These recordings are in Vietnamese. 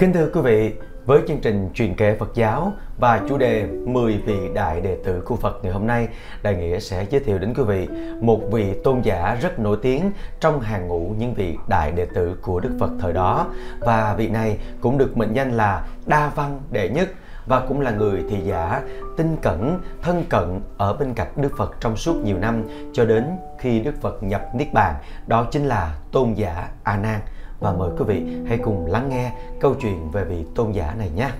Kính thưa quý vị, với chương trình truyền kể Phật giáo và chủ đề 10 vị đại đệ tử của Phật ngày hôm nay, Đại Nghĩa sẽ giới thiệu đến quý vị một vị tôn giả rất nổi tiếng trong hàng ngũ những vị đại đệ tử của Đức Phật thời đó. Và vị này cũng được mệnh danh là Đa Văn Đệ Nhất và cũng là người thị giả tinh cẩn, thân cận ở bên cạnh Đức Phật trong suốt nhiều năm cho đến khi Đức Phật nhập Niết Bàn, đó chính là tôn giả A Nan và mời quý vị hãy cùng lắng nghe câu chuyện về vị tôn giả này nhé.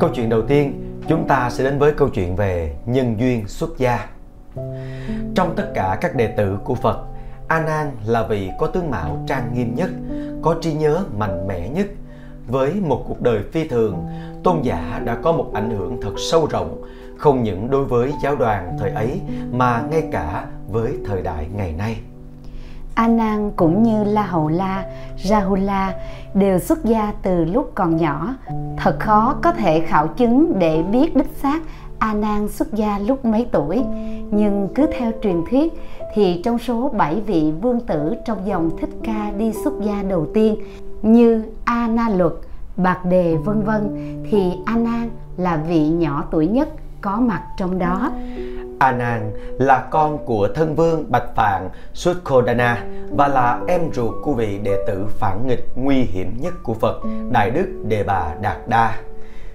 Câu chuyện đầu tiên, chúng ta sẽ đến với câu chuyện về nhân duyên xuất gia. Trong tất cả các đệ tử của Phật, A Nan là vị có tướng mạo trang nghiêm nhất, có trí nhớ mạnh mẽ nhất. Với một cuộc đời phi thường, tôn giả đã có một ảnh hưởng thật sâu rộng, không những đối với giáo đoàn thời ấy mà ngay cả với thời đại ngày nay. A Nan cũng như La Hầu La, Rahula đều xuất gia từ lúc còn nhỏ. Thật khó có thể khảo chứng để biết đích xác A Nan xuất gia lúc mấy tuổi, nhưng cứ theo truyền thuyết thì trong số 7 vị vương tử trong dòng Thích Ca đi xuất gia đầu tiên như A Na Luật, Bạc Đề vân vân thì A Nan là vị nhỏ tuổi nhất có mặt trong đó. A Nan là con của thân vương Bạch Phạn Sukkhodana và là em ruột của vị đệ tử phản nghịch nguy hiểm nhất của Phật, Đại Đức Đề Bà Đạt Đa.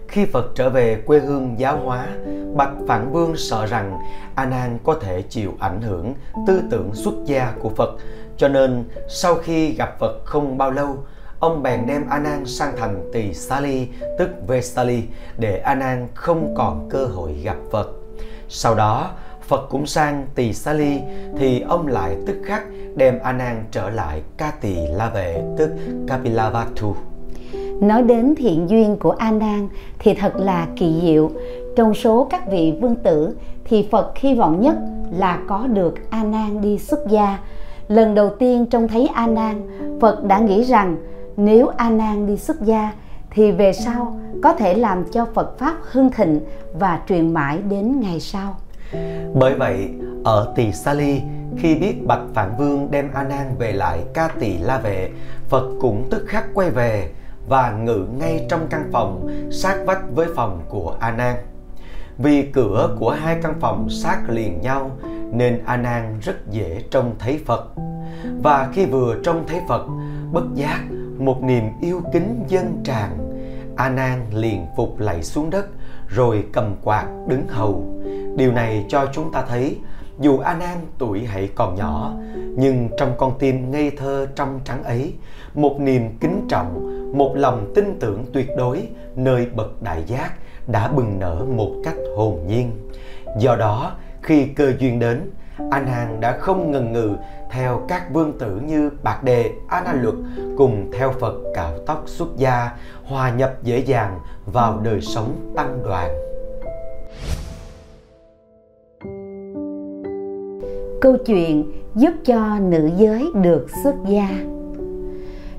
Khi Phật trở về quê hương giáo hóa, Bạch Phạn Vương sợ rằng A Nan có thể chịu ảnh hưởng tư tưởng xuất gia của Phật, cho nên sau khi gặp Phật không bao lâu, ông bèn đem A Nan sang thành Tỳ Sali, tức Vesali, để A Nan không còn cơ hội gặp Phật. Sau đó, Phật cũng sang Tỳ Sali Ly thì ông lại tức khắc đem A Nan trở lại Ca Tỳ La Vệ tức Kapilavatthu. Nói đến thiện duyên của A Nan thì thật là kỳ diệu. Trong số các vị vương tử thì Phật hy vọng nhất là có được A Nan đi xuất gia. Lần đầu tiên trông thấy A Nan, Phật đã nghĩ rằng nếu A Nan đi xuất gia thì về sau có thể làm cho Phật pháp hưng thịnh và truyền mãi đến ngày sau. Bởi vậy, ở Tỳ Sa Ly, khi biết Bạch Phạn Vương đem A Nan về lại Ca Tỳ La Vệ, Phật cũng tức khắc quay về và ngự ngay trong căn phòng sát vách với phòng của A Nan. Vì cửa của hai căn phòng sát liền nhau nên A Nan rất dễ trông thấy Phật. Và khi vừa trông thấy Phật, bất giác một niềm yêu kính dâng tràn a nan liền phục lạy xuống đất, rồi cầm quạt đứng hầu. Điều này cho chúng ta thấy, dù a nan tuổi hãy còn nhỏ, nhưng trong con tim ngây thơ trong trắng ấy, một niềm kính trọng, một lòng tin tưởng tuyệt đối nơi bậc đại giác đã bừng nở một cách hồn nhiên. Do đó, khi cơ duyên đến anh nan đã không ngần ngừ theo các vương tử như Bạc Đề, A Na Luật cùng theo Phật cạo tóc xuất gia, hòa nhập dễ dàng vào đời sống tăng đoàn. Câu chuyện giúp cho nữ giới được xuất gia.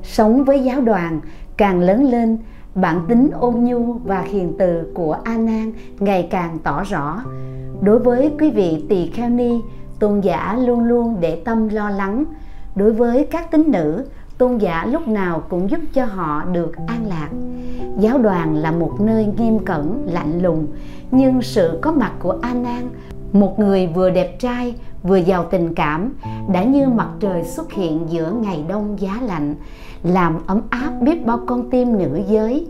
Sống với giáo đoàn càng lớn lên, bản tính ôn nhu và hiền từ của A Nan ngày càng tỏ rõ. Đối với quý vị tỳ kheo ni, tôn giả luôn luôn để tâm lo lắng. Đối với các tín nữ, tôn giả lúc nào cũng giúp cho họ được an lạc. Giáo đoàn là một nơi nghiêm cẩn, lạnh lùng, nhưng sự có mặt của a nan, một người vừa đẹp trai, vừa giàu tình cảm, đã như mặt trời xuất hiện giữa ngày đông giá lạnh, làm ấm áp biết bao con tim nữ giới.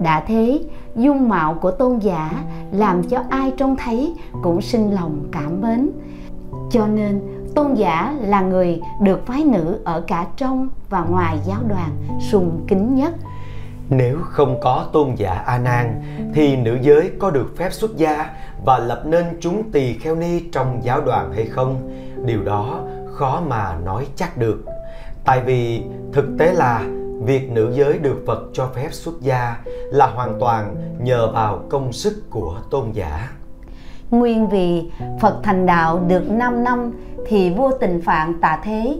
Đã thế, dung mạo của tôn giả làm cho ai trông thấy cũng sinh lòng cảm mến cho nên, tôn giả là người được phái nữ ở cả trong và ngoài giáo đoàn sùng kính nhất nếu không có tôn giả A Nan, thì nữ giới có được phép xuất gia và lập nên chúng tỳ kheo ni trong giáo đoàn hay không? Điều đó khó mà nói chắc được. Tại vì thực tế là việc nữ giới được Phật cho phép xuất gia là hoàn toàn nhờ vào công sức của tôn giả. Nguyên vì Phật thành đạo được 5 năm thì vua tình phạn tạ thế.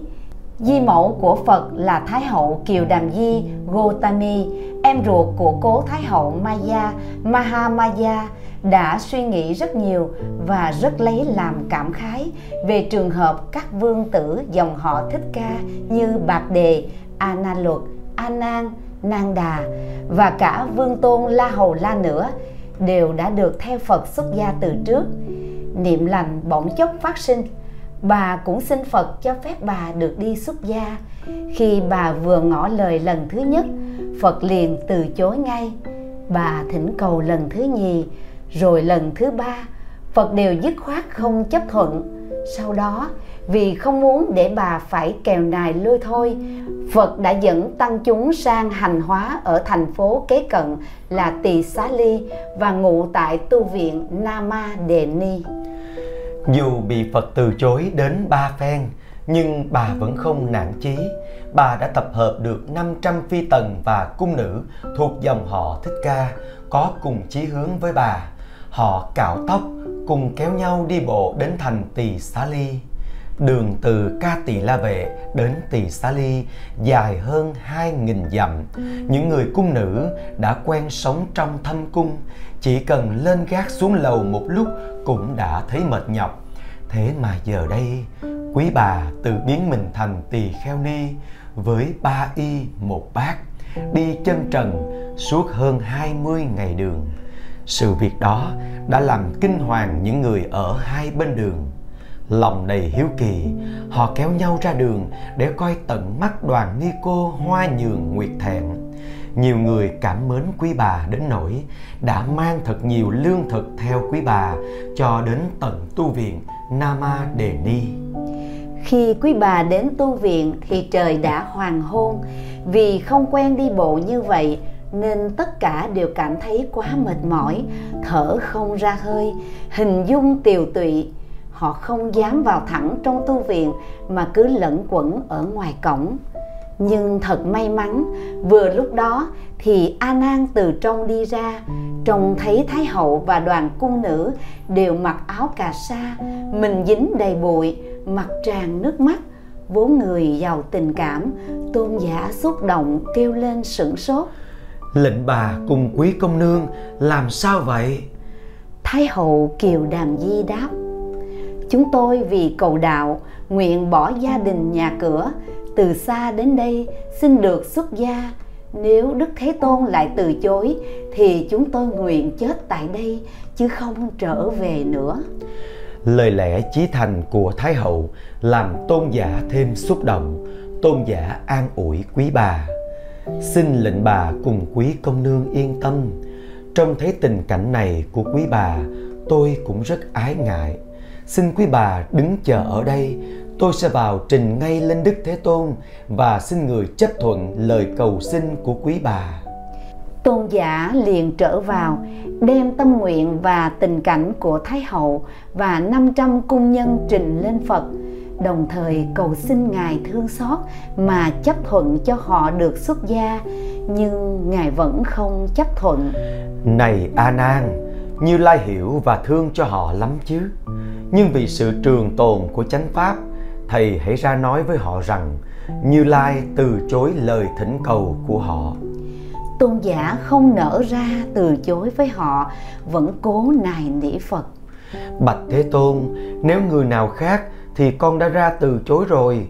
Di mẫu của Phật là Thái hậu Kiều Đàm Di Gotami, em ruột của cố Thái hậu Maya Mahamaya đã suy nghĩ rất nhiều và rất lấy làm cảm khái về trường hợp các vương tử dòng họ Thích Ca như Bạc Đề, A Na Luật, A Nan, Nang Đà và cả Vương Tôn La Hầu La nữa đều đã được theo Phật xuất gia từ trước. Niệm lành bỗng chốc phát sinh, bà cũng xin Phật cho phép bà được đi xuất gia. Khi bà vừa ngỏ lời lần thứ nhất, Phật liền từ chối ngay. Bà thỉnh cầu lần thứ nhì, rồi lần thứ ba, Phật đều dứt khoát không chấp thuận. Sau đó, vì không muốn để bà phải kèo nài lôi thôi, Phật đã dẫn tăng chúng sang hành hóa ở thành phố kế cận là Tỳ Xá Ly và ngụ tại tu viện Nama Đề Ni. Dù bị Phật từ chối đến ba phen, nhưng bà vẫn không nản chí. Bà đã tập hợp được 500 phi tần và cung nữ thuộc dòng họ Thích Ca có cùng chí hướng với bà. Họ cạo tóc, cùng kéo nhau đi bộ đến thành Tỳ Xá Ly. Đường từ Ca Tỳ La Vệ đến Tỳ Xá Ly dài hơn 2.000 dặm. Những người cung nữ đã quen sống trong thâm cung, chỉ cần lên gác xuống lầu một lúc cũng đã thấy mệt nhọc. Thế mà giờ đây, quý bà tự biến mình thành tỳ kheo ni với ba y một bát, đi chân trần suốt hơn 20 ngày đường. Sự việc đó đã làm kinh hoàng những người ở hai bên đường. Lòng đầy hiếu kỳ, họ kéo nhau ra đường để coi tận mắt đoàn ni cô hoa nhường nguyệt thẹn. Nhiều người cảm mến quý bà đến nỗi đã mang thật nhiều lương thực theo quý bà cho đến tận tu viện Nama Đề Ni. Khi quý bà đến tu viện thì trời đã hoàng hôn. Vì không quen đi bộ như vậy nên tất cả đều cảm thấy quá mệt mỏi, thở không ra hơi, hình dung tiều tụy. Họ không dám vào thẳng trong tu viện mà cứ lẫn quẩn ở ngoài cổng. Nhưng thật may mắn, vừa lúc đó thì A Nan từ trong đi ra, trông thấy Thái hậu và đoàn cung nữ đều mặc áo cà sa, mình dính đầy bụi, mặt tràn nước mắt. Vốn người giàu tình cảm, tôn giả xúc động kêu lên sửng sốt. Lệnh bà cùng quý công nương làm sao vậy? Thái hậu Kiều Đàm Di đáp Chúng tôi vì cầu đạo nguyện bỏ gia đình nhà cửa từ xa đến đây xin được xuất gia nếu Đức Thế Tôn lại từ chối thì chúng tôi nguyện chết tại đây chứ không trở về nữa. Lời lẽ chí thành của Thái hậu làm tôn giả thêm xúc động, tôn giả an ủi quý bà. Xin lệnh bà cùng quý công nương yên tâm. Trông thấy tình cảnh này của quý bà, tôi cũng rất ái ngại. Xin quý bà đứng chờ ở đây tôi sẽ vào trình ngay lên Đức Thế Tôn và xin người chấp thuận lời cầu xin của quý bà. Tôn giả liền trở vào, đem tâm nguyện và tình cảnh của Thái Hậu và 500 cung nhân trình lên Phật, đồng thời cầu xin Ngài thương xót mà chấp thuận cho họ được xuất gia, nhưng Ngài vẫn không chấp thuận. Này A Nan, Như Lai hiểu và thương cho họ lắm chứ. Nhưng vì sự trường tồn của chánh pháp thầy hãy ra nói với họ rằng Như Lai từ chối lời thỉnh cầu của họ. Tôn giả không nở ra từ chối với họ, vẫn cố nài nỉ Phật. Bạch Thế Tôn, nếu người nào khác thì con đã ra từ chối rồi.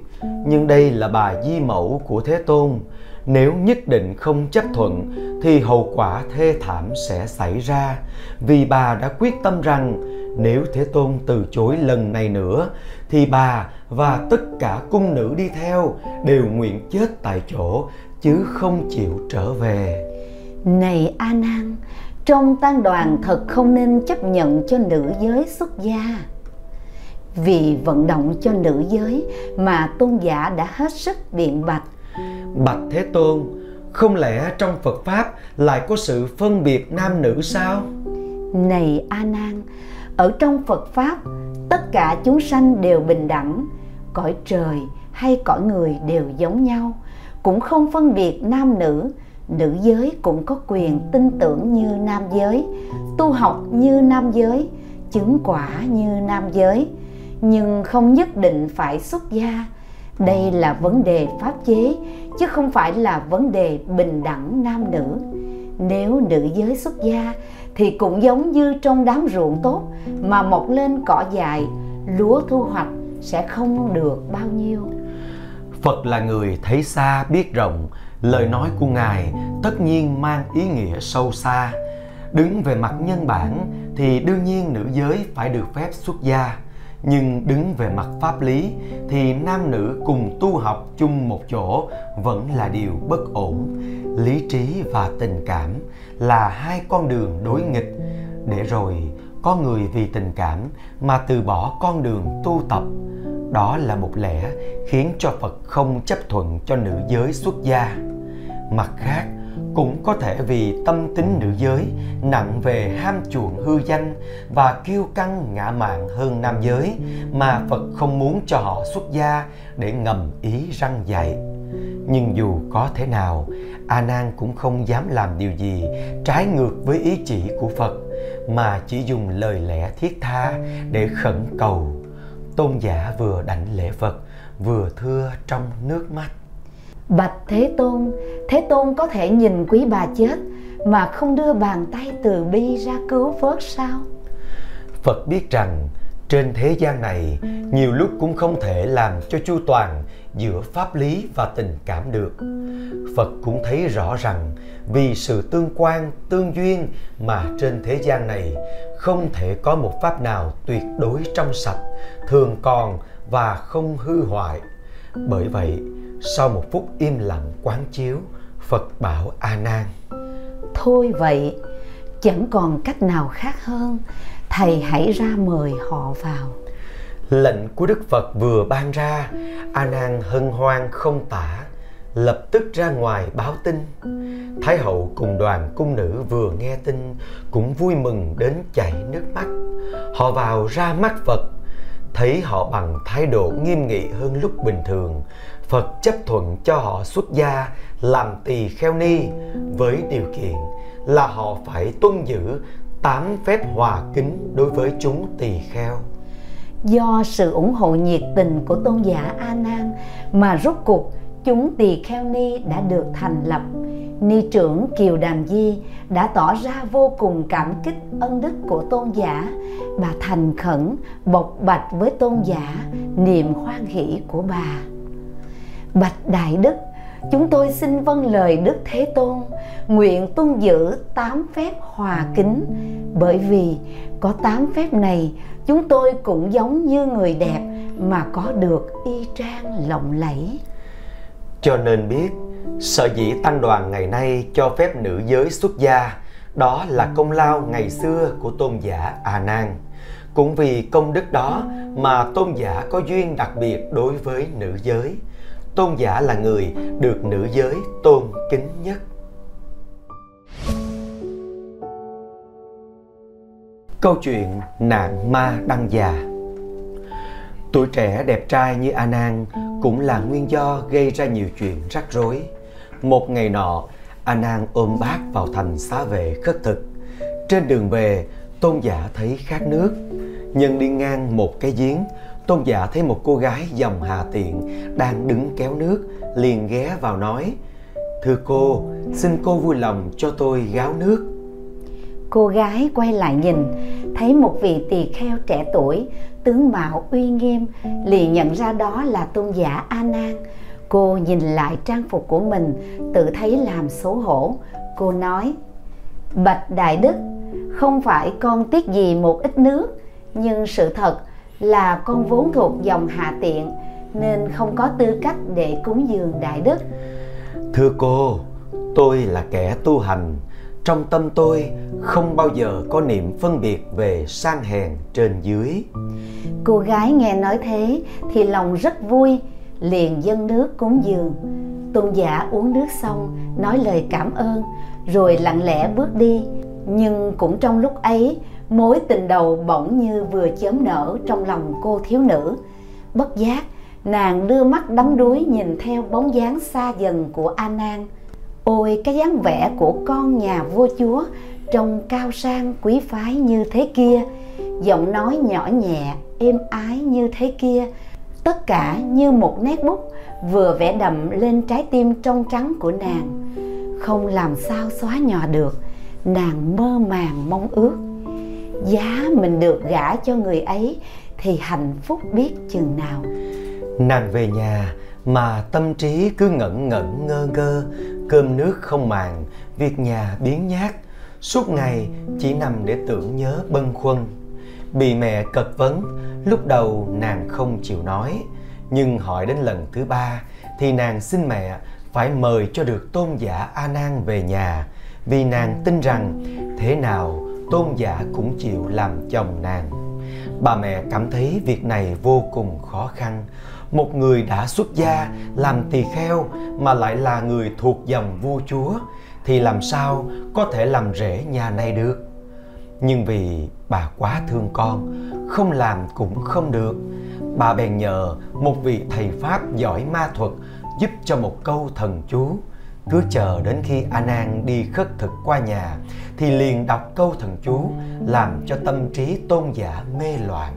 Nhưng đây là bà di mẫu của Thế Tôn. Nếu nhất định không chấp thuận thì hậu quả thê thảm sẽ xảy ra. Vì bà đã quyết tâm rằng nếu Thế Tôn từ chối lần này nữa thì bà và tất cả cung nữ đi theo đều nguyện chết tại chỗ chứ không chịu trở về. Này A Nan, trong tăng đoàn thật không nên chấp nhận cho nữ giới xuất gia. Vì vận động cho nữ giới mà tôn giả đã hết sức biện bạch. Bạch Thế Tôn, không lẽ trong Phật Pháp lại có sự phân biệt nam nữ sao? Này A Nan, ở trong Phật Pháp, tất cả chúng sanh đều bình đẳng, cõi trời hay cõi người đều giống nhau, cũng không phân biệt nam nữ, nữ giới cũng có quyền tin tưởng như nam giới, tu học như nam giới, chứng quả như nam giới, nhưng không nhất định phải xuất gia. Đây là vấn đề pháp chế chứ không phải là vấn đề bình đẳng nam nữ. Nếu nữ giới xuất gia thì cũng giống như trong đám ruộng tốt mà mọc lên cỏ dại, lúa thu hoạch sẽ không được bao nhiêu. Phật là người thấy xa biết rộng, lời nói của ngài tất nhiên mang ý nghĩa sâu xa đứng về mặt nhân bản thì đương nhiên nữ giới phải được phép xuất gia nhưng đứng về mặt pháp lý thì nam nữ cùng tu học chung một chỗ vẫn là điều bất ổn. Lý trí và tình cảm là hai con đường đối nghịch. Để rồi, có người vì tình cảm mà từ bỏ con đường tu tập. Đó là một lẽ khiến cho phật không chấp thuận cho nữ giới xuất gia. Mặt khác cũng có thể vì tâm tính nữ giới nặng về ham chuộng hư danh và kiêu căng ngã mạn hơn nam giới mà Phật không muốn cho họ xuất gia để ngầm ý răng dạy. Nhưng dù có thế nào, A Nan cũng không dám làm điều gì trái ngược với ý chỉ của Phật mà chỉ dùng lời lẽ thiết tha để khẩn cầu. Tôn giả vừa đảnh lễ Phật, vừa thưa trong nước mắt. Bạch Thế Tôn, Thế Tôn có thể nhìn quý bà chết mà không đưa bàn tay từ bi ra cứu vớt sao? Phật biết rằng trên thế gian này nhiều lúc cũng không thể làm cho chu toàn giữa pháp lý và tình cảm được. Phật cũng thấy rõ rằng vì sự tương quan, tương duyên mà trên thế gian này không thể có một pháp nào tuyệt đối trong sạch, thường còn và không hư hoại. Bởi vậy, sau một phút im lặng quán chiếu, Phật bảo A Nan: Thôi vậy, chẳng còn cách nào khác hơn, thầy hãy ra mời họ vào. Lệnh của Đức Phật vừa ban ra, A Nan hân hoan không tả, lập tức ra ngoài báo tin. Thái hậu cùng đoàn cung nữ vừa nghe tin cũng vui mừng đến chảy nước mắt. Họ vào ra mắt Phật, thấy họ bằng thái độ nghiêm nghị hơn lúc bình thường, Phật chấp thuận cho họ xuất gia làm tỳ kheo ni với điều kiện là họ phải tuân giữ tám phép hòa kính đối với chúng tỳ kheo. Do sự ủng hộ nhiệt tình của tôn giả A Nan mà rốt cuộc chúng tỳ kheo ni đã được thành lập. Ni trưởng Kiều Đàm Di đã tỏ ra vô cùng cảm kích ân đức của tôn giả. Bà thành khẩn bộc bạch với tôn giả niềm hoan hỷ của bà. Bạch Đại Đức, chúng tôi xin vâng lời Đức Thế Tôn, nguyện tuân giữ tám phép hòa kính, bởi vì có tám phép này, chúng tôi cũng giống như người đẹp mà có được y trang lộng lẫy. Cho nên biết, sở dĩ tăng đoàn ngày nay cho phép nữ giới xuất gia, đó là công lao ngày xưa của tôn giả A Nan. Cũng vì công đức đó mà tôn giả có duyên đặc biệt đối với nữ giới tôn giả là người được nữ giới tôn kính nhất. Câu chuyện nạn ma đăng già. Tuổi trẻ đẹp trai như a nan cũng là nguyên do gây ra nhiều chuyện rắc rối. Một ngày nọ, a nan ôm bác vào thành xá vệ khất thực. Trên đường về, tôn giả thấy khát nước nhân đi ngang một cái giếng tôn giả thấy một cô gái dòng hà tiện đang đứng kéo nước, liền ghé vào nói, thưa cô, xin cô vui lòng cho tôi gáo nước. Cô gái quay lại nhìn, thấy một vị tỳ kheo trẻ tuổi, tướng mạo uy nghiêm, liền nhận ra đó là tôn giả a nan. Cô nhìn lại trang phục của mình, tự thấy làm xấu hổ. Cô nói, bạch đại đức, không phải con tiếc gì một ít nước, nhưng sự thật là con vốn thuộc dòng hạ tiện nên không có tư cách để cúng dường đại đức. Thưa cô tôi là kẻ tu hành. Trong tâm tôi không bao giờ có niệm phân biệt về sang hèn trên dưới. Cô gái nghe nói thế thì lòng rất vui liền dâng nước cúng dường. Tôn giả uống nước xong nói lời cảm ơn rồi lặng lẽ bước đi. Nhưng cũng trong lúc ấy mối tình đầu bỗng như vừa chớm nở trong lòng cô thiếu nữ. Bất giác, nàng đưa mắt đắm đuối nhìn theo bóng dáng xa dần của a nan. Ôi, cái dáng vẻ của con nhà vua chúa trông cao sang quý phái như thế kia. Giọng nói nhỏ nhẹ, êm ái như thế kia. Tất cả như một nét bút, vừa vẽ đậm lên trái tim trong trắng của nàng. Không làm sao xóa nhòa được, nàng mơ màng mong ước giá mình được gả cho người ấy thì hạnh phúc biết chừng nào. Nàng về nhà mà tâm trí cứ ngẩn ngẩn ngơ ngơ, cơm nước không màng, việc nhà biến nhát. Suốt ngày chỉ nằm để tưởng nhớ bâng khuâng. Bị mẹ cật vấn, lúc đầu nàng không chịu nói, nhưng hỏi đến lần thứ ba thì nàng xin mẹ phải mời cho được tôn giả a nan về nhà, vì nàng tin rằng thế nào tôn giả cũng chịu làm chồng nàng. Bà mẹ cảm thấy việc này vô cùng khó khăn. Một người đã xuất gia, làm tỳ kheo mà lại là người thuộc dòng vua chúa, thì làm sao có thể làm rể nhà này được? Nhưng vì bà quá thương con, không làm cũng không được. Bà bèn nhờ một vị thầy pháp giỏi ma thuật giúp cho một câu thần chú cứ chờ đến khi a nan đi khất thực qua nhà, thì liền đọc câu thần chú, làm cho tâm trí tôn giả mê loạn.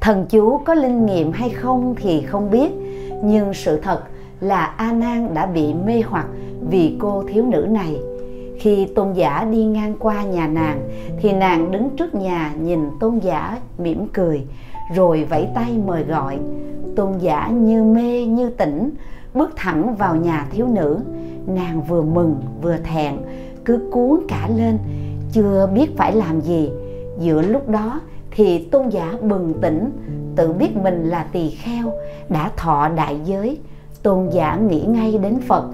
Thần chú có linh nghiệm hay không thì không biết, nhưng sự thật là a nan đã bị mê hoặc vì cô thiếu nữ này. Khi tôn giả đi ngang qua nhà nàng, thì nàng đứng trước nhà nhìn tôn giả mỉm cười, rồi vẫy tay mời gọi. Tôn giả như mê, như tỉnh, bước thẳng vào nhà thiếu nữ nàng vừa mừng, vừa thẹn, cứ cuốn cả lên, chưa biết phải làm gì. Giữa lúc đó thì tôn giả bừng tỉnh, tự biết mình là tỳ kheo, đã thọ đại giới. Tôn giả nghĩ ngay đến phật,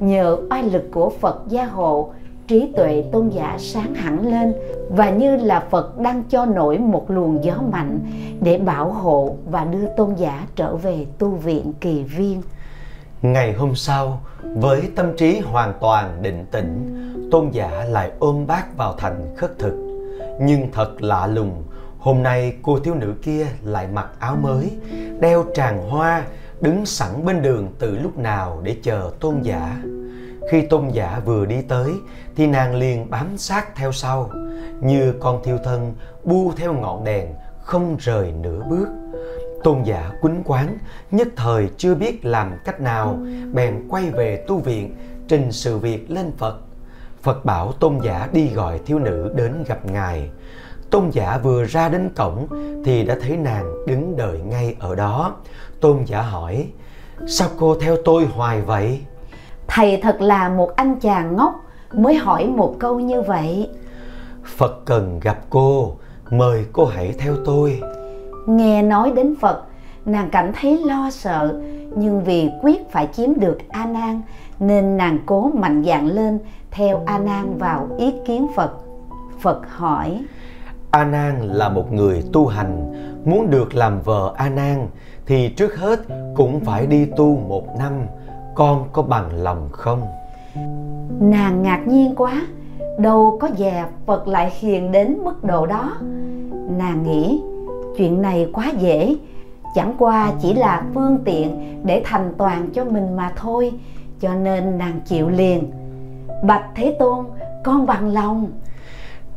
nhờ oai lực của phật gia hộ, trí tuệ tôn giả sáng hẳn lên và như là phật đang cho nổi một luồng gió mạnh để bảo hộ và đưa tôn giả trở về tu viện kỳ viên. Ngày hôm sau với tâm trí hoàn toàn định tĩnh, tôn giả lại ôm bác vào thành khất thực. Nhưng thật lạ lùng, hôm nay cô thiếu nữ kia lại mặc áo mới, đeo tràng hoa, đứng sẵn bên đường từ lúc nào để chờ tôn giả. Khi tôn giả vừa đi tới, thì nàng liền bám sát theo sau, như con thiêu thân bu theo ngọn đèn không rời nửa bước tôn giả quýnh quán nhất thời chưa biết làm cách nào bèn quay về tu viện trình sự việc lên phật. Phật bảo tôn giả đi gọi thiếu nữ đến gặp ngài. Tôn giả vừa ra đến cổng thì đã thấy nàng đứng đợi ngay ở đó. Tôn giả hỏi sao cô theo tôi hoài vậy? Thầy thật là một anh chàng ngốc mới hỏi một câu như vậy. Phật cần gặp cô mời cô hãy theo tôi nghe nói đến phật. Nàng cảm thấy lo sợ nhưng vì quyết phải chiếm được a nan nên nàng cố mạnh dạn lên theo a nan vào ý kiến phật. Phật hỏi a nan là một người tu hành muốn được làm vợ a nan thì trước hết cũng phải đi tu một năm con có bằng lòng không? Nàng ngạc nhiên quá đâu có dè phật lại hiền đến mức độ đó. Nàng nghĩ chuyện này quá dễ. Chẳng qua chỉ là phương tiện để thành toàn cho mình mà thôi cho nên nàng chịu liền. Bạch thế tôn con bằng lòng.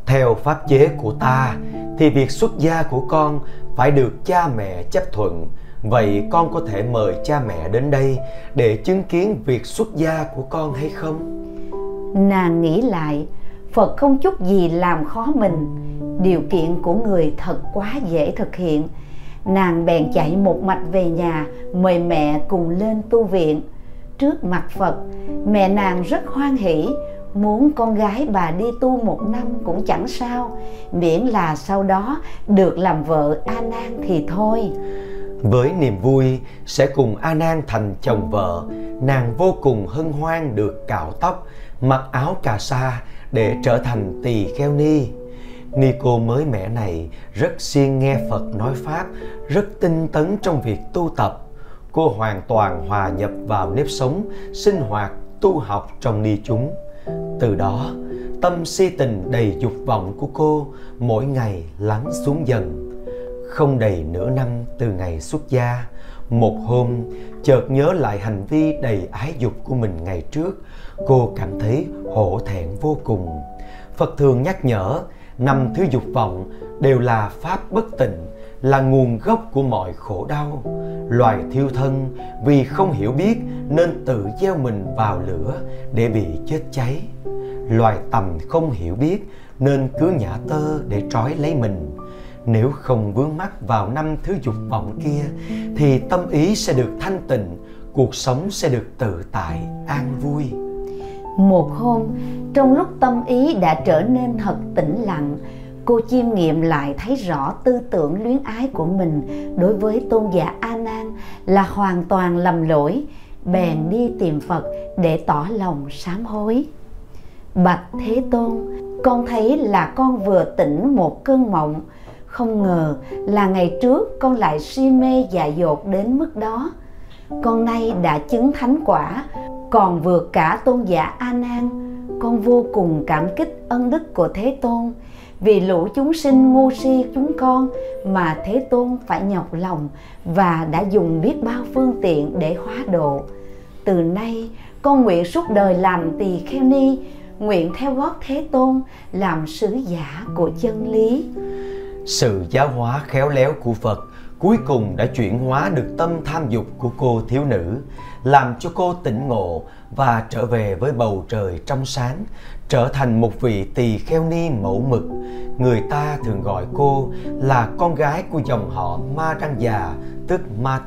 Theo pháp chế của ta thì việc xuất gia của con phải được cha mẹ chấp thuận. Vậy con có thể mời cha mẹ đến đây để chứng kiến việc xuất gia của con hay không? Nàng nghĩ lại phật không chút gì làm khó mình. Điều kiện của người thật quá dễ thực hiện. Nàng bèn chạy một mạch về nhà, mời mẹ cùng lên tu viện. Trước mặt phật, mẹ nàng rất hoan hỷ. Muốn con gái bà đi tu một năm cũng chẳng sao, miễn là sau đó được làm vợ a nan thì thôi. Với niềm vui sẽ cùng a nan thành chồng vợ, nàng vô cùng hân hoan được cạo tóc, mặc áo cà sa để trở thành tỳ kheo ni. Ni cô mới mẻ này rất siêng nghe phật nói pháp, rất tinh tấn trong việc tu tập. Cô hoàn toàn hòa nhập vào nếp sống, sinh hoạt, tu học trong ni chúng. Từ đó, tâm si tình đầy dục vọng của cô mỗi ngày lắng xuống dần. Không đầy nửa năm từ ngày xuất gia, một hôm chợt nhớ lại hành vi đầy ái dục của mình ngày trước cô cảm thấy hổ thẹn vô cùng. Phật thường nhắc nhở, năm thứ dục vọng đều là pháp bất tịnh, là nguồn gốc của mọi khổ đau. Loài thiêu thân vì không hiểu biết nên tự gieo mình vào lửa để bị chết cháy. Loài tầm không hiểu biết nên cứ nhả tơ để trói lấy mình. Nếu không vướng mắc vào năm thứ dục vọng kia, thì tâm ý sẽ được thanh tịnh, cuộc sống sẽ được tự tại, an vui một hôm, trong lúc tâm ý đã trở nên thật tĩnh lặng, cô chiêm nghiệm lại thấy rõ tư tưởng luyến ái của mình đối với tôn giả a nan là hoàn toàn lầm lỗi, bèn đi tìm phật để tỏ lòng sám hối. Bạch thế tôn, con thấy là con vừa tỉnh một cơn mộng. Không ngờ là ngày trước con lại si mê dại dột đến mức đó. Con nay đã chứng thánh quả còn vượt cả tôn giả a nan, con vô cùng cảm kích ân đức của thế tôn. Vì lũ chúng sinh ngu si chúng con mà thế tôn phải nhọc lòng và đã dùng biết bao phương tiện để hóa độ. Từ nay, con nguyện suốt đời làm tỳ kheo ni, nguyện theo gót thế tôn làm sứ giả của chân lý. Sự giáo hóa khéo léo của phật cuối cùng đã chuyển hóa được tâm tham dục của cô thiếu nữ làm cho cô tỉnh ngộ và trở về với bầu trời trong sáng, trở thành một vị tỳ kheo ni mẫu mực. Người ta thường gọi cô là con gái của dòng họ ma răng già tức ma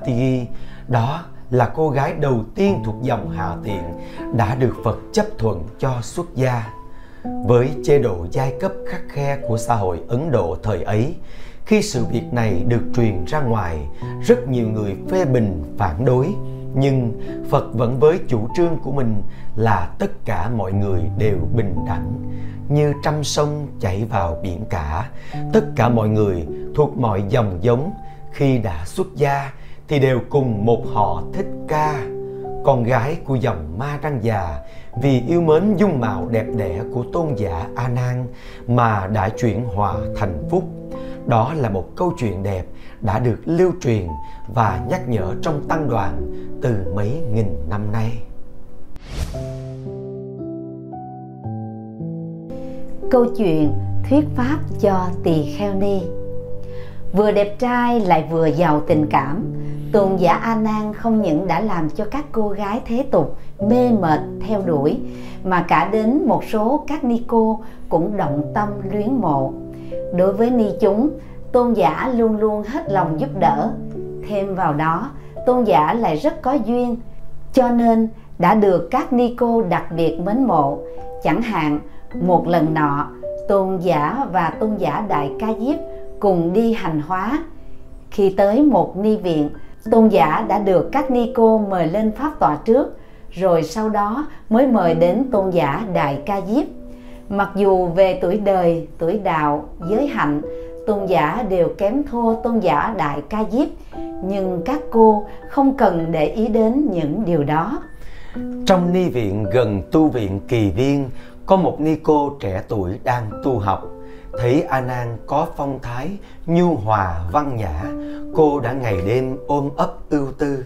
đó là cô gái đầu tiên thuộc dòng hạ tiện đã được phật chấp thuận cho xuất gia. Với chế độ giai cấp khắc khe của xã hội ấn độ thời ấy, khi sự việc này được truyền ra ngoài, rất nhiều người phê bình, phản đối nhưng phật vẫn với chủ trương của mình là tất cả mọi người đều bình đẳng, như trăm sông chảy vào biển cả. Tất cả mọi người thuộc mọi dòng giống, khi đã xuất gia thì đều cùng một họ thích ca, con gái của dòng ma răng già, vì yêu mến dung mạo đẹp đẽ của tôn giả a nan mà đã chuyển hòa thành phúc. Đó là một câu chuyện đẹp đã được lưu truyền và nhắc nhở trong tăng đoàn từ mấy nghìn năm nay. Câu chuyện thuyết pháp cho tỳ kheo ni. Vừa đẹp trai lại vừa giàu tình cảm, tôn giả a nan không những đã làm cho các cô gái thế tục mê mệt theo đuổi, mà cả đến một số các ni cô cũng động tâm luyến mộ. Đối với ni chúng tôn giả luôn luôn hết lòng giúp đỡ. Thêm vào đó tôn giả lại rất có duyên. Cho nên đã được các ni cô đặc biệt mến mộ. Chẳng hạn một lần nọ tôn giả và tôn giả đại ca diếp cùng đi hành hóa. Khi tới một ni viện tôn giả đã được các ni cô mời lên pháp tọa trước rồi sau đó mới mời đến tôn giả đại ca diếp. Mặc dù về tuổi đời tuổi đạo giới hạnh tôn giả đều kém thua tôn giả đại ca diếp nhưng các cô không cần để ý đến những điều đó. Trong ni viện gần tu viện kỳ viên có một ni cô trẻ tuổi đang tu học. Thấy a nan có phong thái nhu hòa văn nhã cô đã ngày đêm ôm ấp ưu tư.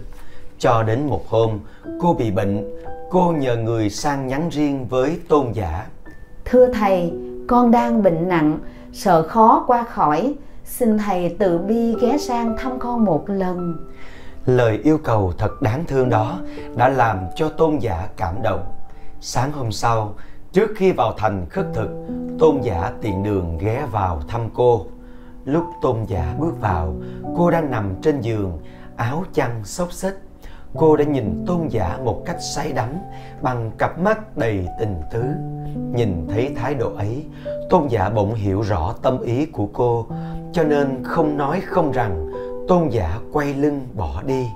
Cho đến một hôm cô bị bệnh cô nhờ người sang nhắn riêng với tôn giả. Thưa thầy con đang bệnh nặng sợ khó qua khỏi, xin thầy từ bi ghé sang thăm con một lần. Lời yêu cầu thật đáng thương đó đã làm cho tôn giả cảm động. Sáng hôm sau, trước khi vào thành khất thực, tôn giả tiện đường ghé vào thăm cô. Lúc tôn giả bước vào, cô đang nằm trên giường, áo chăn xốc xếch cô đã nhìn tôn giả một cách say đắm, bằng cặp mắt đầy tình tứ. Nhìn thấy thái độ ấy, tôn giả bỗng hiểu rõ tâm ý của cô, cho nên không nói không rằng tôn giả quay lưng bỏ đi.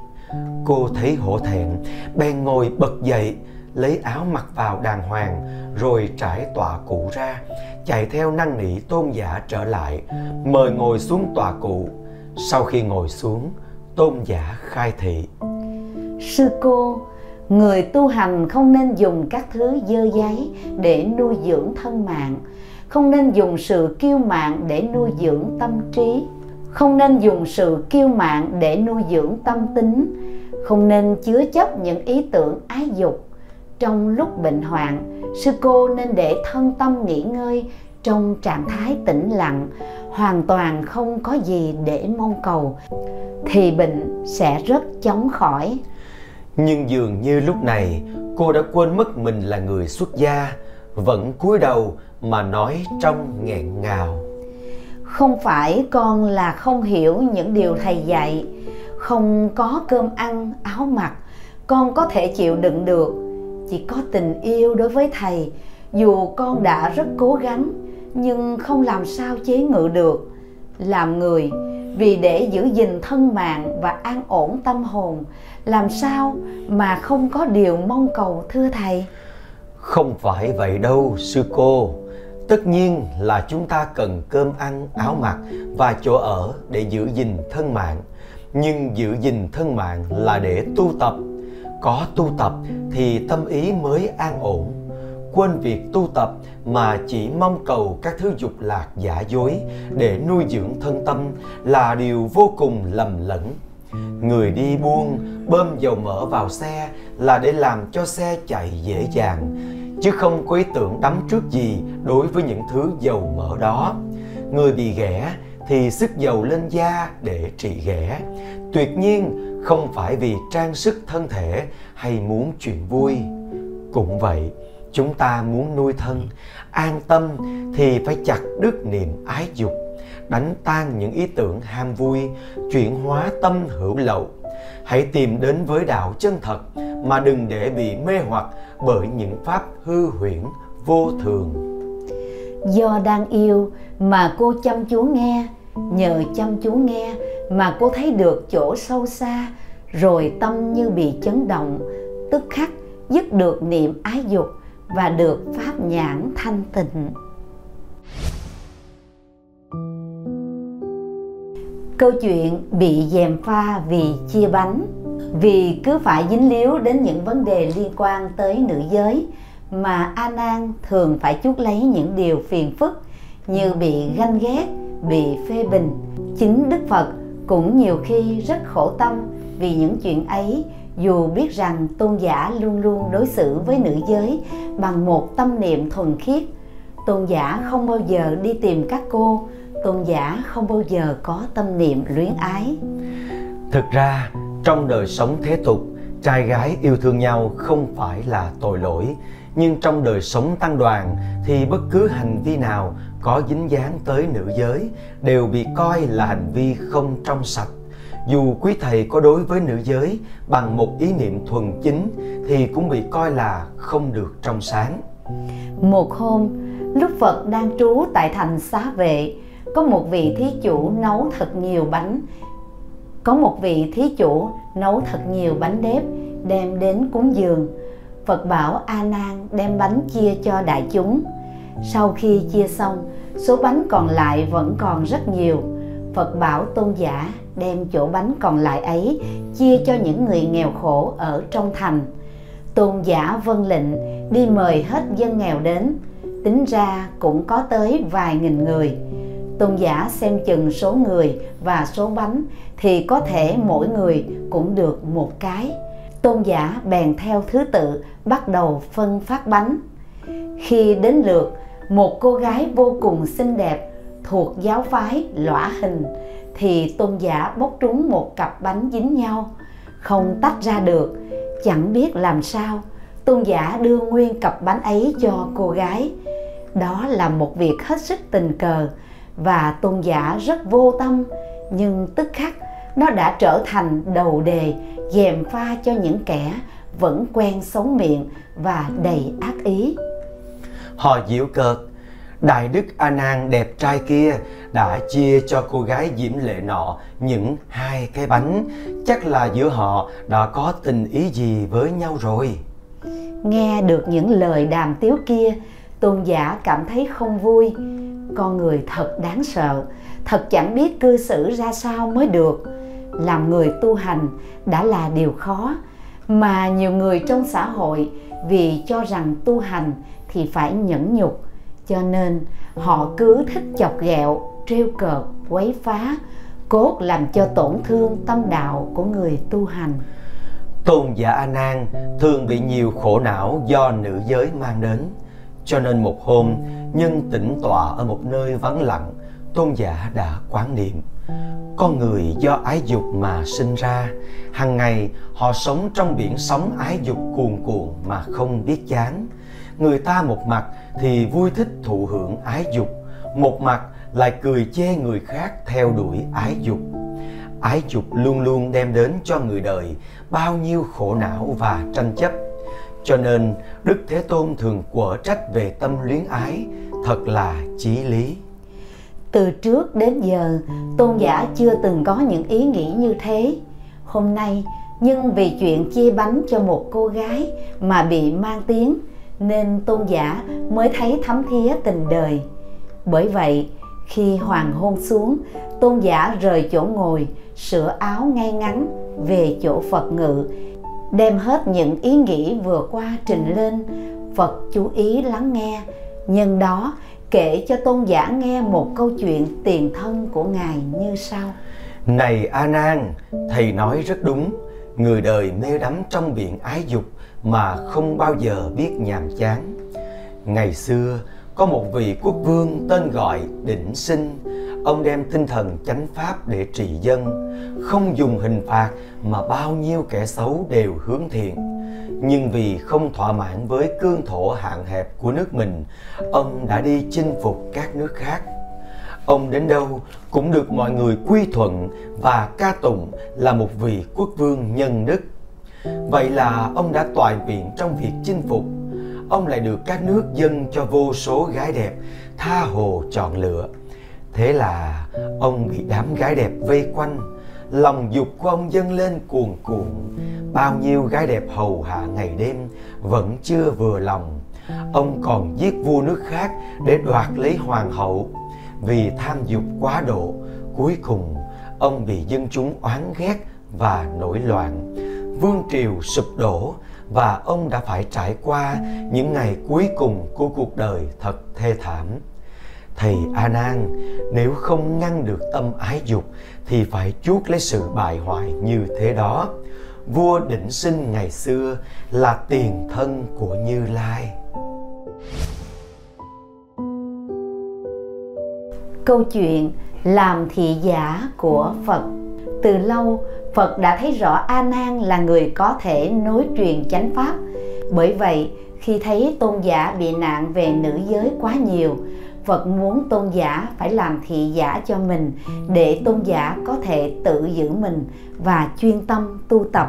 Cô thấy hổ thẹn, bèn ngồi bật dậy, lấy áo mặc vào đàng hoàng, rồi trải tọa cụ ra, chạy theo năn nỉ tôn giả trở lại, mời ngồi xuống tọa cụ. Sau khi ngồi xuống, tôn giả khai thị sư cô, người tu hành không nên dùng các thứ dơ giấy để nuôi dưỡng thân mạng, không nên dùng sự kiêu mạn để nuôi dưỡng tâm trí, không nên dùng sự kiêu mạn để nuôi dưỡng tâm tính, không nên chứa chấp những ý tưởng ái dục. Trong lúc bệnh hoạn, sư cô nên để thân tâm nghỉ ngơi trong trạng thái tĩnh lặng, hoàn toàn không có gì để mong cầu, thì bệnh sẽ rất chóng khỏi nhưng dường như lúc này, cô đã quên mất mình là người xuất gia, vẫn cúi đầu mà nói trong nghẹn ngào. Không phải con là không hiểu những điều thầy dạy. Không có cơm ăn, áo mặc, con có thể chịu đựng được. Chỉ có tình yêu đối với thầy. Dù con đã rất cố gắng, nhưng không làm sao chế ngự được. Làm người vì để giữ gìn thân mạng và an ổn tâm hồn, làm sao mà không có điều mong cầu, thưa thầy? Không phải vậy đâu, sư cô. Tất nhiên là chúng ta cần cơm ăn, áo mặc và chỗ ở để giữ gìn thân mạng. Nhưng giữ gìn thân mạng là để tu tập. Có tu tập thì tâm ý mới an ổn quên việc tu tập mà chỉ mong cầu các thứ dục lạc giả dối để nuôi dưỡng thân tâm là điều vô cùng lầm lẫn. Người đi buôn bơm dầu mỡ vào xe là để làm cho xe chạy dễ dàng, chứ không có ý tưởng đắm trước gì đối với những thứ dầu mỡ đó. Người bị ghẻ thì sức dầu lên da để trị ghẻ. Tuyệt nhiên, không phải vì trang sức thân thể hay muốn chuyện vui. Cũng vậy chúng ta muốn nuôi thân, an tâm thì phải chặt đứt niềm ái dục, đánh tan những ý tưởng ham vui, chuyển hóa tâm hữu lậu. Hãy tìm đến với đạo chân thật mà đừng để bị mê hoặc bởi những pháp hư huyễn vô thường. Do đang yêu mà cô chăm chú nghe, nhờ chăm chú nghe mà cô thấy được chỗ sâu xa, rồi tâm như bị chấn động, tức khắc dứt được niệm ái dục và được pháp nhãn thanh tịnh. Câu chuyện bị dèm pha vì chia bánh, vì cứ phải dính líu đến những vấn đề liên quan tới nữ giới mà a nan thường phải chuốc lấy những điều phiền phức như bị ganh ghét, bị phê bình. Chính đức phật cũng nhiều khi rất khổ tâm vì những chuyện ấy dù biết rằng tôn giả luôn luôn đối xử với nữ giới bằng một tâm niệm thuần khiết, tôn giả không bao giờ đi tìm các cô, tôn giả không bao giờ có tâm niệm luyến ái. Thực ra, trong đời sống thế tục, trai gái yêu thương nhau không phải là tội lỗi, nhưng trong đời sống tăng đoàn thì bất cứ hành vi nào có dính dáng tới nữ giới đều bị coi là hành vi không trong sạch dù quý thầy có đối với nữ giới bằng một ý niệm thuần chính, thì cũng bị coi là không được trong sáng. Một hôm, lúc phật đang trú tại thành xá vệ, có một vị thí chủ nấu thật nhiều bánh. Có một vị thí chủ nấu thật nhiều bánh đếp, đem đến cúng dường. Phật bảo a nan đem bánh chia cho đại chúng. Sau khi chia xong, số bánh còn lại vẫn còn rất nhiều. Phật bảo tôn giả đem chỗ bánh còn lại ấy, chia cho những người nghèo khổ ở trong thành. Tôn giả vân lệnh đi mời hết dân nghèo đến, tính ra cũng có tới vài nghìn người. Tôn giả xem chừng số người và số bánh thì có thể mỗi người cũng được một cái. Tôn giả bèn theo thứ tự bắt đầu phân phát bánh. Khi đến lượt, một cô gái vô cùng xinh đẹp thuộc giáo phái lõa hình thì tôn giả bốc trúng một cặp bánh dính nhau, không tách ra được. Chẳng biết làm sao, tôn giả đưa nguyên cặp bánh ấy cho cô gái. Đó là một việc hết sức tình cờ và tôn giả rất vô tâm, nhưng tức khắc nó đã trở thành đầu đề dèm pha cho những kẻ vẫn quen sống miệng và đầy ác ý. Họ diễu cợt đại đức a nan đẹp trai kia đã chia cho cô gái diễm lệ nọ những hai cái bánh. Chắc là giữa họ đã có tình ý gì với nhau rồi. Nghe được những lời đàm tiếu kia, tôn giả cảm thấy không vui. Con người thật đáng sợ, thật chẳng biết cư xử ra sao mới được. Làm người tu hành đã là điều khó, mà nhiều người trong xã hội vì cho rằng tu hành thì phải nhẫn nhục cho nên, họ cứ thích chọc ghẹo, trêu cợt, quấy phá, cốt làm cho tổn thương tâm đạo của người tu hành. Tôn giả a nan thường bị nhiều khổ não do nữ giới mang đến. Cho nên một hôm, nhân tĩnh tọa ở một nơi vắng lặng, tôn giả đã quán niệm. Con người do ái dục mà sinh ra hàng ngày họ sống trong biển sóng ái dục cuồn cuộn mà không biết chán người ta một mặt thì vui thích thụ hưởng ái dục một mặt lại cười chê người khác theo đuổi ái dục ái dục luôn luôn đem đến cho người đời bao nhiêu khổ não và tranh chấp Cho nên Đức Thế Tôn thường quở trách về tâm luyến ái, thật là chí lý. Từ trước đến giờ, tôn giả chưa từng có những ý nghĩ như thế. Hôm nay, nhưng vì chuyện chia bánh cho một cô gái mà bị mang tiếng, nên tôn giả mới thấy thấm thía tình đời. Bởi vậy, khi hoàng hôn xuống, tôn giả rời chỗ ngồi, sửa áo ngay ngắn về chỗ Phật ngự, đem hết những ý nghĩ vừa qua trình lên. Phật chú ý lắng nghe, nhân đó kể cho tôn giả nghe một câu chuyện tiền thân của ngài như sau này a nan thầy nói rất đúng người đời mê đắm trong biển ái dục mà không bao giờ biết nhàm chán ngày xưa có một vị quốc vương tên gọi đỉnh sinh ông đem tinh thần chánh pháp để trị dân không dùng hình phạt mà bao nhiêu kẻ xấu đều hướng thiện nhưng vì không thỏa mãn với cương thổ hạn hẹp của nước mình, ông đã đi chinh phục các nước khác. Ông đến đâu cũng được mọi người quy thuận và ca tụng là một vị quốc vương nhân đức. Vậy là ông đã toại nguyện trong việc chinh phục. Ông lại được các nước dân cho vô số gái đẹp, tha hồ chọn lựa. Thế là ông bị đám gái đẹp vây quanh, lòng dục của ông dâng lên cuồn cuộn bao nhiêu gái đẹp hầu hạ ngày đêm vẫn chưa vừa lòng ông còn giết vua nước khác để đoạt lấy hoàng hậu vì tham dục quá độ cuối cùng ông bị dân chúng oán ghét và nổi loạn vương triều sụp đổ và ông đã phải trải qua những ngày cuối cùng của cuộc đời thật thê thảm. Thầy a nan, nếu không ngăn được tâm ái dục thì phải chuốc lấy sự bại hoại như thế đó. Vua định sinh ngày xưa là tiền thân của như lai. Câu chuyện làm thị giả của phật từ lâu phật đã thấy rõ a nan là người có thể nối truyền chánh pháp bởi vậy khi thấy tôn giả bị nạn về nữ giới quá nhiều Phật muốn tôn giả phải làm thị giả cho mình để tôn giả có thể tự giữ mình và chuyên tâm tu tập.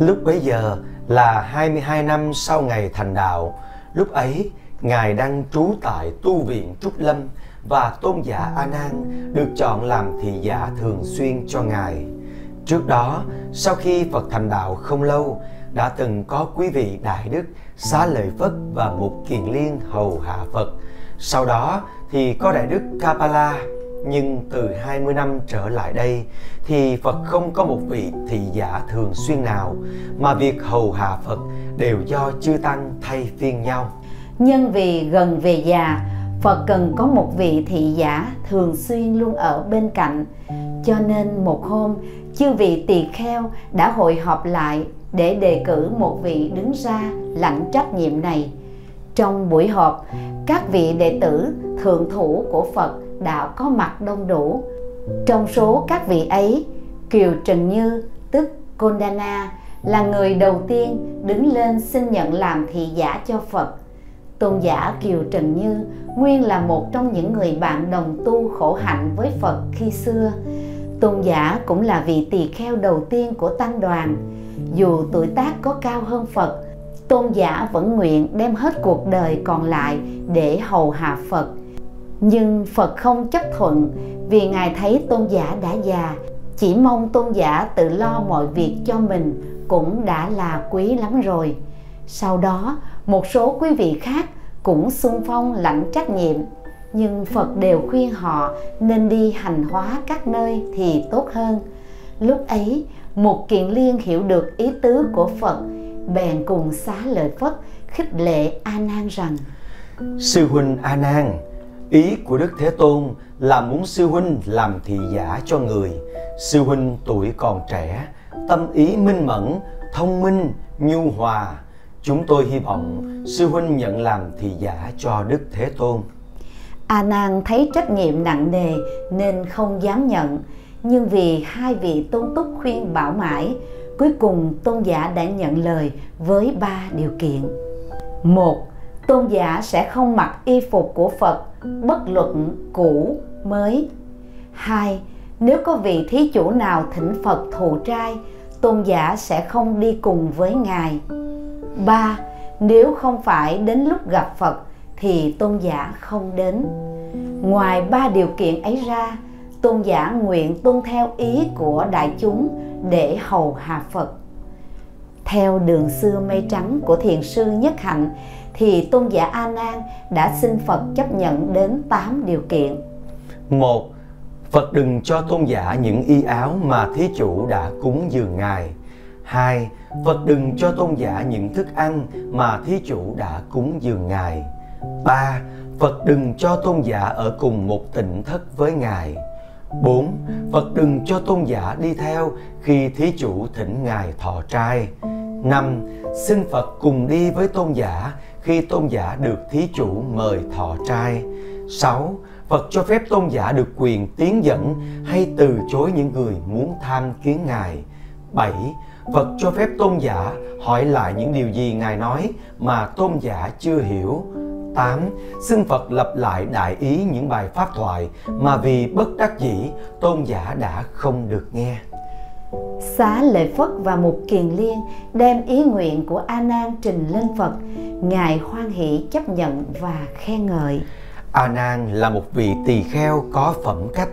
Lúc bấy giờ là 22 năm sau ngày thành đạo, lúc ấy Ngài đang trú tại tu viện Trúc Lâm và tôn giả A Nan được chọn làm thị giả thường xuyên cho Ngài. Trước đó, sau khi Phật thành đạo không lâu, đã từng có quý vị đại đức xá lợi Phất và một kiền liên hầu hạ Phật sau đó thì có Đại Đức Kapala nhưng từ 20 năm trở lại đây thì Phật không có một vị thị giả thường xuyên nào mà việc hầu hạ Phật đều do chư Tăng thay phiên nhau. Nhân vì gần về già, Phật cần có một vị thị giả thường xuyên luôn ở bên cạnh. Cho nên một hôm, chư vị tỳ kheo đã hội họp lại để đề cử một vị đứng ra lãnh trách nhiệm này. Trong buổi họp, các vị đệ tử thượng thủ của Phật đã có mặt đông đủ. Trong số các vị ấy, Kiều Trần Như tức Kondana là người đầu tiên đứng lên xin nhận làm thị giả cho Phật. Tôn giả Kiều Trần Như nguyên là một trong những người bạn đồng tu khổ hạnh với Phật khi xưa. Tôn giả cũng là vị tỳ kheo đầu tiên của tăng đoàn. Dù tuổi tác có cao hơn Phật, tôn giả vẫn nguyện đem hết cuộc đời còn lại để hầu hạ Phật. Nhưng Phật không chấp thuận vì Ngài thấy tôn giả đã già, chỉ mong tôn giả tự lo mọi việc cho mình cũng đã là quý lắm rồi. Sau đó, một số quý vị khác cũng xung phong lãnh trách nhiệm, nhưng Phật đều khuyên họ nên đi hành hóa các nơi thì tốt hơn. Lúc ấy, một kiện liên hiểu được ý tứ của Phật bèn cùng xá lợi Phất khích lệ A Nan rằng: Sư huynh A Nan, ý của Đức Thế Tôn là muốn sư huynh làm thị giả cho người. Sư huynh tuổi còn trẻ, tâm ý minh mẫn, thông minh, nhu hòa. Chúng tôi hy vọng sư huynh nhận làm thị giả cho Đức Thế Tôn. À, A Nan thấy trách nhiệm nặng nề nên không dám nhận, nhưng vì hai vị tôn túc khuyên bảo mãi, Cuối cùng tôn giả đã nhận lời với ba điều kiện. Một, tôn giả sẽ không mặc y phục của Phật bất luận cũ mới. Hai, nếu có vị thí chủ nào thỉnh Phật thụ trai, tôn giả sẽ không đi cùng với ngài ba nếu không phải đến lúc gặp phật thì tôn giả không đến. Ngoài ba điều kiện ấy ra tôn giả nguyện tuân theo ý của đại chúng để hầu hạ phật. Theo đường xưa mây trắng của thiền sư nhất hạnh thì tôn giả a nan đã xin phật chấp nhận đến 8 điều kiện. Một Phật đừng cho tôn giả những y áo mà thí chủ đã cúng dường ngài. Hai, Phật đừng cho tôn giả những thức ăn mà thí chủ đã cúng dường ngài. Ba, Phật đừng cho tôn giả ở cùng một tỉnh thất với ngài. 4. Phật đừng cho tôn giả đi theo khi thí chủ thỉnh ngài thọ trai. 5. Xin Phật cùng đi với tôn giả khi tôn giả được thí chủ mời thọ trai. 6. Phật cho phép tôn giả được quyền tiến dẫn hay từ chối những người muốn tham kiến Ngài. 7. Phật cho phép tôn giả hỏi lại những điều gì Ngài nói mà tôn giả chưa hiểu. 8. Xin Phật lập lại đại ý những bài pháp thoại mà vì bất đắc dĩ tôn giả đã không được nghe. Xá Lợi Phất và Mục Kiền Liên đem ý nguyện của A Nan trình lên Phật, Ngài hoan hỷ chấp nhận và khen ngợi. A Nan là một vị tỳ kheo có phẩm cách.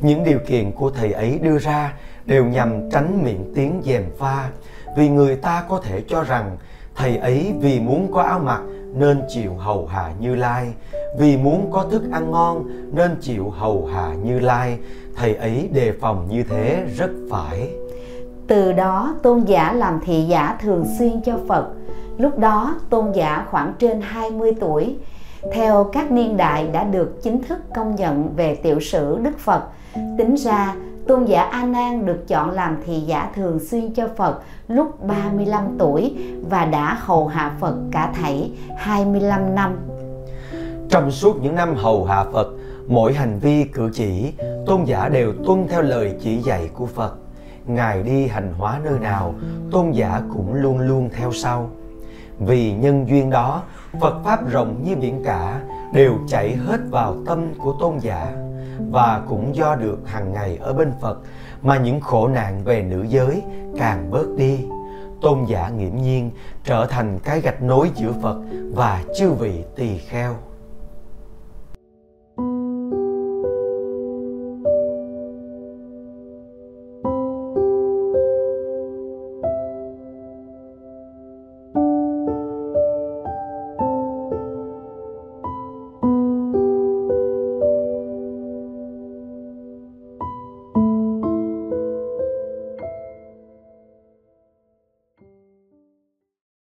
Những điều kiện của thầy ấy đưa ra đều nhằm tránh miệng tiếng dèm pha, vì người ta có thể cho rằng thầy ấy vì muốn có áo mặc nên chịu hầu hạ Như Lai, vì muốn có thức ăn ngon nên chịu hầu hạ Như Lai. Thầy ấy đề phòng như thế rất phải. Từ đó tôn giả làm thị giả thường xuyên cho Phật. Lúc đó tôn giả khoảng trên 20 tuổi, theo các niên đại đã được chính thức công nhận về tiểu sử Đức Phật. Tính ra, tôn giả A Nan được chọn làm thị giả thường xuyên cho Phật lúc 35 tuổi và đã hầu hạ Phật cả thảy 25 năm. Trong suốt những năm hầu hạ Phật, mỗi hành vi cử chỉ, tôn giả đều tuân theo lời chỉ dạy của Phật. Ngài đi hành hóa nơi nào, tôn giả cũng luôn luôn theo sau. Vì nhân duyên đó, Phật Pháp rộng như biển cả đều chảy hết vào tâm của tôn giả và cũng do được hàng ngày ở bên Phật, mà những khổ nạn về nữ giới càng bớt đi. Tôn giả nghiễm nhiên trở thành cái gạch nối giữa Phật và chư vị tỳ kheo.